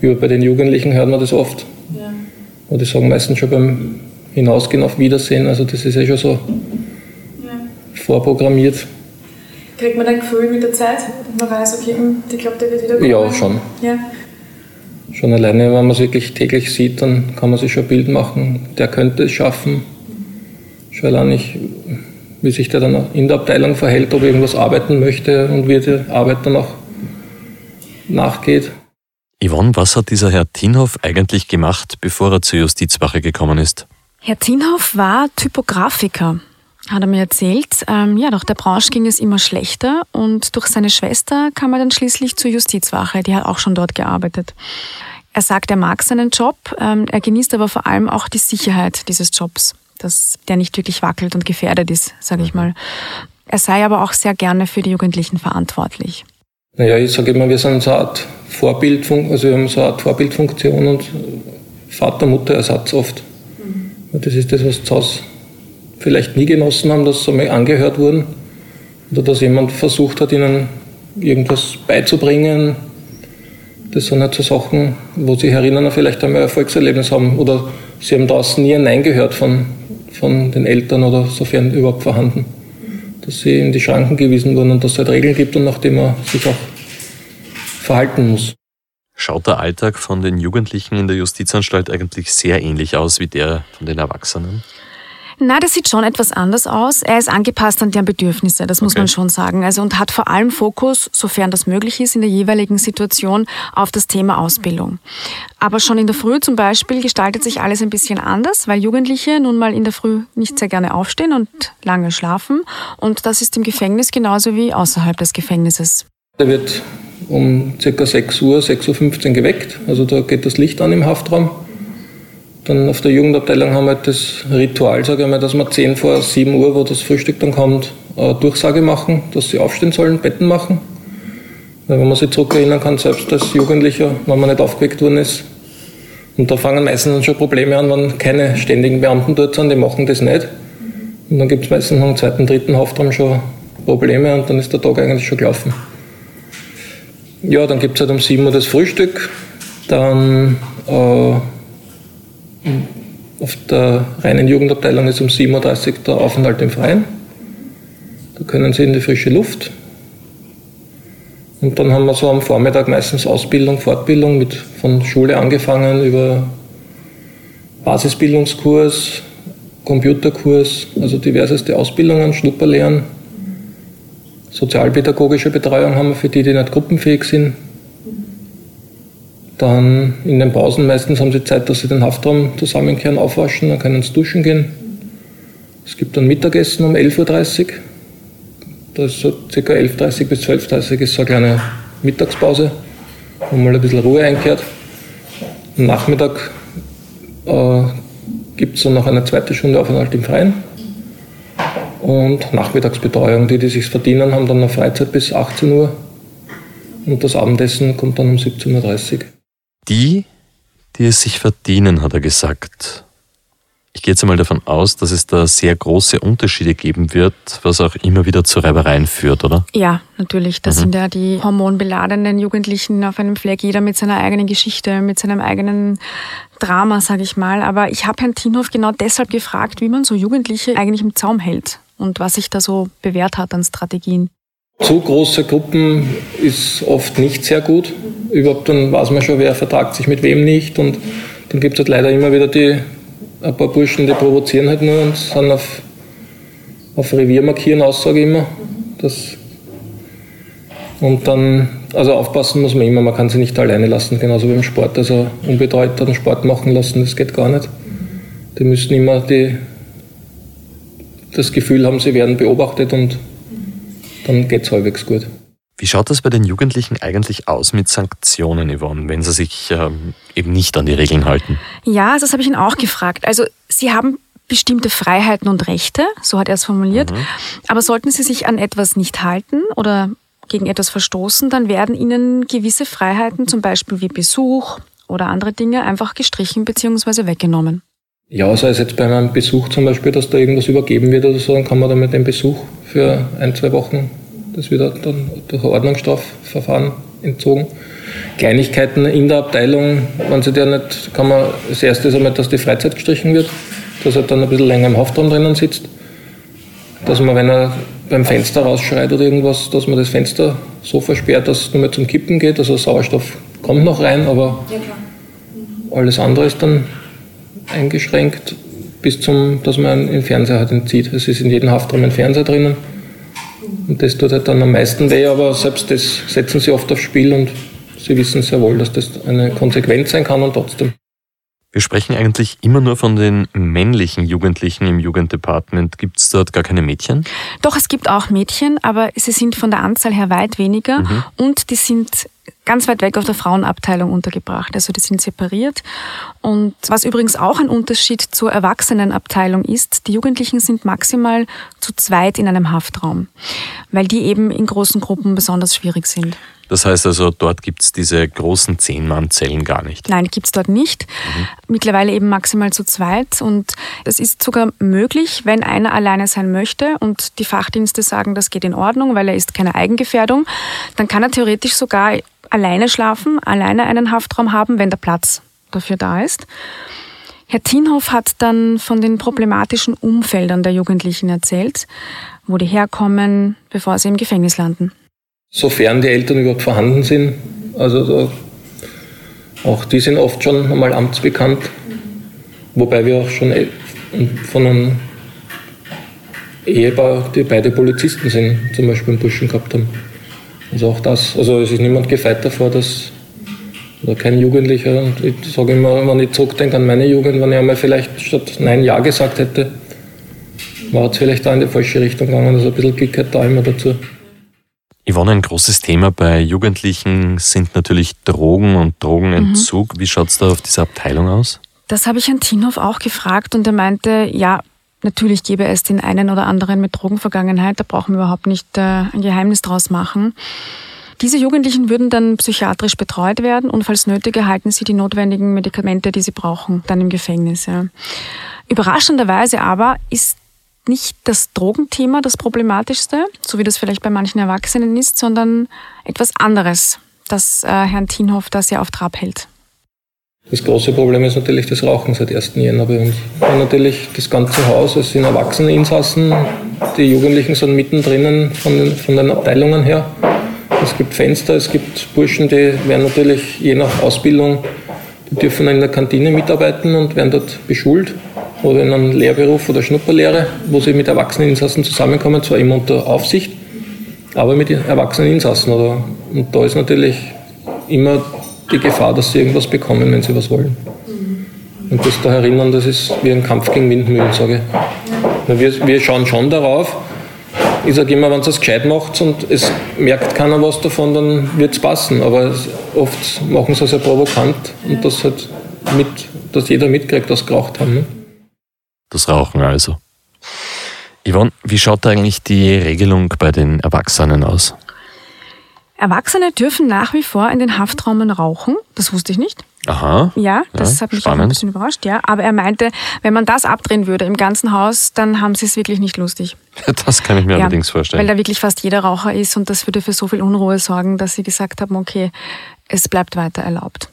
Über bei den Jugendlichen hört man das oft. Ja. Und die sagen meistens schon beim Hinausgehen auf Wiedersehen. Also das ist ja schon so. Vorprogrammiert. Kriegt man ein Gefühl mit der Zeit, man weiß, okay, hm, ich glaube, der wird wieder kommen? Ja, schon. Ja. Schon alleine, wenn man es wirklich täglich sieht, dann kann man sich schon ein Bild machen, der könnte es schaffen. Schon allein ich wie sich der dann in der Abteilung verhält, ob er irgendwas arbeiten möchte und wie die Arbeit dann auch nachgeht. Yvonne, was hat dieser Herr Tinhoff eigentlich gemacht, bevor er zur Justizwache gekommen ist? Herr Tinhoff war Typografiker, hat er mir erzählt. Ähm, ja, doch der Branche ging es immer schlechter und durch seine Schwester kam er dann schließlich zur Justizwache. Die hat auch schon dort gearbeitet. Er sagt, er mag seinen Job, ähm, er genießt aber vor allem auch die Sicherheit dieses Jobs dass der nicht wirklich wackelt und gefährdet ist, sage ich mal. Er sei aber auch sehr gerne für die Jugendlichen verantwortlich. Naja, ich sage immer, wir sind so eine Art Vorbildfunktion, also wir haben so eine Art Vorbildfunktion und Vater-Mutter-Ersatz oft. Mhm. Das ist das, was zu Hause vielleicht nie genossen haben, dass sie mal angehört wurden oder dass jemand versucht hat, ihnen irgendwas beizubringen. Das sind halt so Sachen, wo sie erinnern, vielleicht einmal ein Erfolgserlebnis haben oder sie haben draußen nie ein Nein gehört von, von den Eltern oder sofern überhaupt vorhanden. Dass sie in die Schranken gewiesen wurden und dass es halt Regeln gibt und nachdem man sich auch verhalten muss. Schaut der Alltag von den Jugendlichen in der Justizanstalt eigentlich sehr ähnlich aus wie der von den Erwachsenen? Na, das sieht schon etwas anders aus. Er ist angepasst an deren Bedürfnisse, das muss okay. man schon sagen. Also und hat vor allem Fokus, sofern das möglich ist, in der jeweiligen Situation auf das Thema Ausbildung. Aber schon in der Früh zum Beispiel gestaltet sich alles ein bisschen anders, weil Jugendliche nun mal in der Früh nicht sehr gerne aufstehen und lange schlafen. Und das ist im Gefängnis genauso wie außerhalb des Gefängnisses. Er wird um ca. 6 Uhr, 6.15 Uhr geweckt. Also da geht das Licht an im Haftraum. Dann auf der Jugendabteilung haben wir halt das Ritual, sage ich mal, dass wir 10 vor 7 Uhr, wo das Frühstück dann kommt, Durchsage machen, dass sie aufstehen sollen, Betten machen. Wenn man sich zurückerinnern kann, selbst als Jugendlicher, wenn man nicht aufgeweckt worden ist, und da fangen meistens schon Probleme an, wenn keine ständigen Beamten dort sind, die machen das nicht. Und dann gibt es meistens am zweiten, dritten Haftraum schon Probleme und dann ist der Tag eigentlich schon gelaufen. Ja, dann gibt es halt um 7 Uhr das Frühstück, dann äh, auf der reinen Jugendabteilung ist um 7.30 Uhr der Aufenthalt im Freien. Da können sie in die frische Luft. Und dann haben wir so am Vormittag meistens Ausbildung, Fortbildung mit von Schule angefangen über Basisbildungskurs, Computerkurs, also diverseste Ausbildungen, Schnupperlehren. Sozialpädagogische Betreuung haben wir für die, die nicht gruppenfähig sind. Dann in den Pausen meistens haben sie Zeit, dass sie den Haftraum zusammenkehren, aufwaschen, dann können sie duschen gehen. Es gibt dann Mittagessen um 11.30 Uhr. Das ist so ca. 11.30 bis 12.30 Uhr ist so eine kleine Mittagspause, wo mal ein bisschen Ruhe einkehrt. Am Nachmittag äh, gibt es dann noch eine zweite Stunde Aufenthalt im Freien. Und Nachmittagsbetreuung. Die, die sich verdienen, haben dann eine Freizeit bis 18 Uhr. Und das Abendessen kommt dann um 17.30 Uhr. Die, die es sich verdienen, hat er gesagt. Ich gehe jetzt einmal davon aus, dass es da sehr große Unterschiede geben wird, was auch immer wieder zu Reibereien führt, oder? Ja, natürlich. Das mhm. sind ja die hormonbeladenen Jugendlichen auf einem Fleck, jeder mit seiner eigenen Geschichte, mit seinem eigenen Drama, sage ich mal. Aber ich habe Herrn Tinhoff genau deshalb gefragt, wie man so Jugendliche eigentlich im Zaum hält und was sich da so bewährt hat an Strategien. Zu große Gruppen ist oft nicht sehr gut. Überhaupt dann weiß man schon, wer vertragt sich mit wem nicht und dann gibt es halt leider immer wieder die ein paar Burschen, die provozieren halt nur und sind auf, auf Revier markieren aus, sage ich immer. Das, und dann, also aufpassen muss man immer, man kann sie nicht alleine lassen, genauso wie im Sport. Also unbetreut den Sport machen lassen, das geht gar nicht. Die müssen immer die, das Gefühl haben, sie werden beobachtet und dann geht es halbwegs gut. Wie schaut das bei den Jugendlichen eigentlich aus mit Sanktionen, Yvonne, wenn sie sich ähm, eben nicht an die Regeln halten? Ja, das habe ich ihn auch gefragt. Also sie haben bestimmte Freiheiten und Rechte, so hat er es formuliert. Mhm. Aber sollten sie sich an etwas nicht halten oder gegen etwas verstoßen, dann werden ihnen gewisse Freiheiten, zum Beispiel wie Besuch oder andere Dinge, einfach gestrichen bzw. weggenommen. Ja, sei es jetzt bei einem Besuch zum Beispiel, dass da irgendwas übergeben wird oder so, dann kann man damit den Besuch für ein, zwei Wochen das wird dann durch Ordnungsstrafverfahren entzogen. Kleinigkeiten in der Abteilung, wenn sie der nicht, kann man, das erste ist einmal, dass die Freizeit gestrichen wird, dass er dann ein bisschen länger im Haftraum drinnen sitzt. Dass man, wenn er beim Fenster rausschreit oder irgendwas, dass man das Fenster so versperrt, dass es nur mehr zum Kippen geht. Also Sauerstoff kommt noch rein, aber ja, alles andere ist dann eingeschränkt, bis zum, dass man einen Fernseher halt entzieht. Es ist in jedem Haftraum ein Fernseher drinnen. Und das tut halt dann am meisten weh, aber selbst das setzen sie oft aufs Spiel und sie wissen sehr wohl, dass das eine Konsequenz sein kann und trotzdem. Wir sprechen eigentlich immer nur von den männlichen Jugendlichen im Jugenddepartement. Gibt es dort gar keine Mädchen? Doch, es gibt auch Mädchen, aber sie sind von der Anzahl her weit weniger mhm. und die sind ganz weit weg auf der Frauenabteilung untergebracht. Also die sind separiert. Und was übrigens auch ein Unterschied zur Erwachsenenabteilung ist, die Jugendlichen sind maximal zu zweit in einem Haftraum, weil die eben in großen Gruppen besonders schwierig sind. Das heißt also, dort gibt es diese großen Zehn-Mann-Zellen gar nicht. Nein, gibt es dort nicht. Mhm. Mittlerweile eben maximal zu zweit. Und das ist sogar möglich, wenn einer alleine sein möchte und die Fachdienste sagen, das geht in Ordnung, weil er ist keine Eigengefährdung, dann kann er theoretisch sogar alleine schlafen, alleine einen Haftraum haben, wenn der Platz dafür da ist. Herr Thienhoff hat dann von den problematischen Umfeldern der Jugendlichen erzählt, wo die herkommen, bevor sie im Gefängnis landen. Sofern die Eltern überhaupt vorhanden sind, also da, auch die sind oft schon einmal amtsbekannt, wobei wir auch schon von einem Ehepaar, die beide Polizisten sind, zum Beispiel im Burschen gehabt haben. Also auch das, also es ist niemand gefeit davor, dass oder kein Jugendlicher. Und ich sage immer, wenn ich zurückdenke an meine Jugend, wenn ich einmal vielleicht statt Nein Ja gesagt hätte, war es vielleicht da in die falsche Richtung gegangen. Also ein bisschen Glück da immer dazu. Yvonne, ein großes Thema bei Jugendlichen sind natürlich Drogen und Drogenentzug. Mhm. Wie schaut es da auf dieser Abteilung aus? Das habe ich Herrn Tinhoff auch gefragt und er meinte, ja, Natürlich gäbe es den einen oder anderen mit Drogenvergangenheit, da brauchen wir überhaupt nicht äh, ein Geheimnis draus machen. Diese Jugendlichen würden dann psychiatrisch betreut werden und falls nötig erhalten sie die notwendigen Medikamente, die sie brauchen, dann im Gefängnis. Ja. Überraschenderweise aber ist nicht das Drogenthema das Problematischste, so wie das vielleicht bei manchen Erwachsenen ist, sondern etwas anderes, das äh, Herrn Tienhoff da sehr auf Trab hält. Das große Problem ist natürlich das Rauchen seit 1. Jänner bei uns. Und natürlich das ganze Haus, es sind Erwachseneninsassen, die Jugendlichen sind mittendrin von von den Abteilungen her. Es gibt Fenster, es gibt Burschen, die werden natürlich je nach Ausbildung, die dürfen in der Kantine mitarbeiten und werden dort beschult oder in einem Lehrberuf oder Schnupperlehre, wo sie mit Erwachseneninsassen zusammenkommen, zwar immer unter Aufsicht, aber mit Erwachseneninsassen. Oder, und da ist natürlich immer die Gefahr, dass sie irgendwas bekommen, wenn sie was wollen. Und das da erinnern, das ist wie ein Kampf gegen Windmühlen, sage ich. Wir, wir schauen schon darauf. Ich sage immer, wenn es das gescheit macht und es merkt keiner was davon, dann wird es passen. Aber oft machen sie es sehr provokant und das halt mit, dass jeder mitkriegt, dass sie geraucht haben. Das Rauchen also. Yvonne, wie schaut eigentlich die Regelung bei den Erwachsenen aus? Erwachsene dürfen nach wie vor in den Haftraumen rauchen. Das wusste ich nicht. Aha. Ja, das ja, hat mich spannend. auch ein bisschen überrascht, ja. Aber er meinte, wenn man das abdrehen würde im ganzen Haus, dann haben sie es wirklich nicht lustig. Das kann ich mir ja, allerdings vorstellen. Weil da wirklich fast jeder Raucher ist und das würde für so viel Unruhe sorgen, dass sie gesagt haben, okay, es bleibt weiter erlaubt.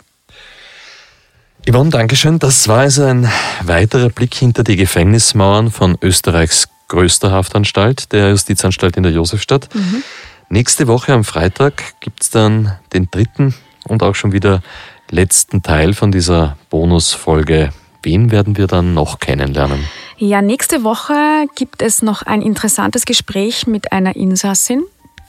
Yvonne, Dankeschön. Das war also ein weiterer Blick hinter die Gefängnismauern von Österreichs größter Haftanstalt, der Justizanstalt in der Josefstadt. Mhm. Nächste Woche am Freitag gibt es dann den dritten und auch schon wieder letzten Teil von dieser Bonusfolge. Wen werden wir dann noch kennenlernen? Ja, nächste Woche gibt es noch ein interessantes Gespräch mit einer Insassin,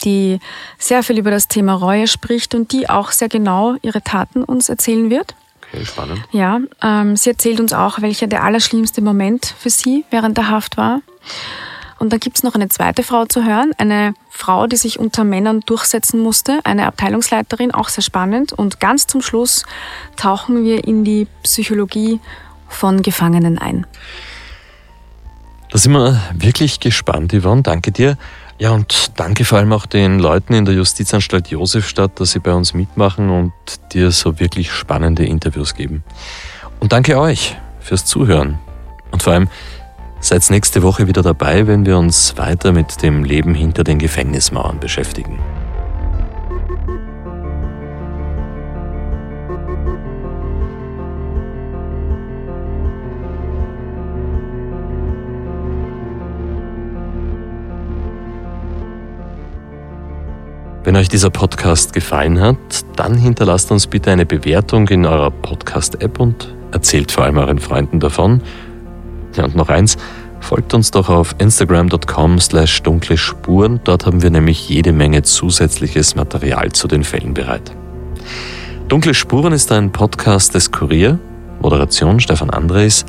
die sehr viel über das Thema Reue spricht und die auch sehr genau ihre Taten uns erzählen wird. Okay, spannend. Ja, ähm, sie erzählt uns auch, welcher der allerschlimmste Moment für sie während der Haft war. Und dann gibt es noch eine zweite Frau zu hören, eine Frau, die sich unter Männern durchsetzen musste, eine Abteilungsleiterin, auch sehr spannend. Und ganz zum Schluss tauchen wir in die Psychologie von Gefangenen ein. Da sind wir wirklich gespannt, Yvonne. Danke dir. Ja, und danke vor allem auch den Leuten in der Justizanstalt Josefstadt, dass sie bei uns mitmachen und dir so wirklich spannende Interviews geben. Und danke euch fürs Zuhören. Und vor allem, Seid nächste Woche wieder dabei, wenn wir uns weiter mit dem Leben hinter den Gefängnismauern beschäftigen. Wenn euch dieser Podcast gefallen hat, dann hinterlasst uns bitte eine Bewertung in eurer Podcast-App und erzählt vor allem euren Freunden davon ja, und noch eins, folgt uns doch auf instagram.com slash dunkle Spuren. Dort haben wir nämlich jede Menge zusätzliches Material zu den Fällen bereit. Dunkle Spuren ist ein Podcast des Kurier. Moderation Stefan Andres.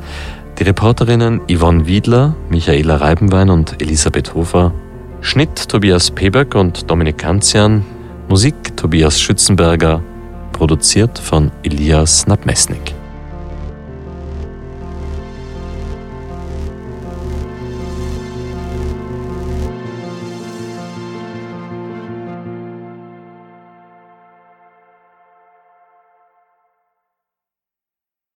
Die Reporterinnen Yvonne Wiedler, Michaela Reibenwein und Elisabeth Hofer. Schnitt Tobias Peberg und Dominik Kanzian. Musik Tobias Schützenberger. Produziert von Elias Nabmesnik.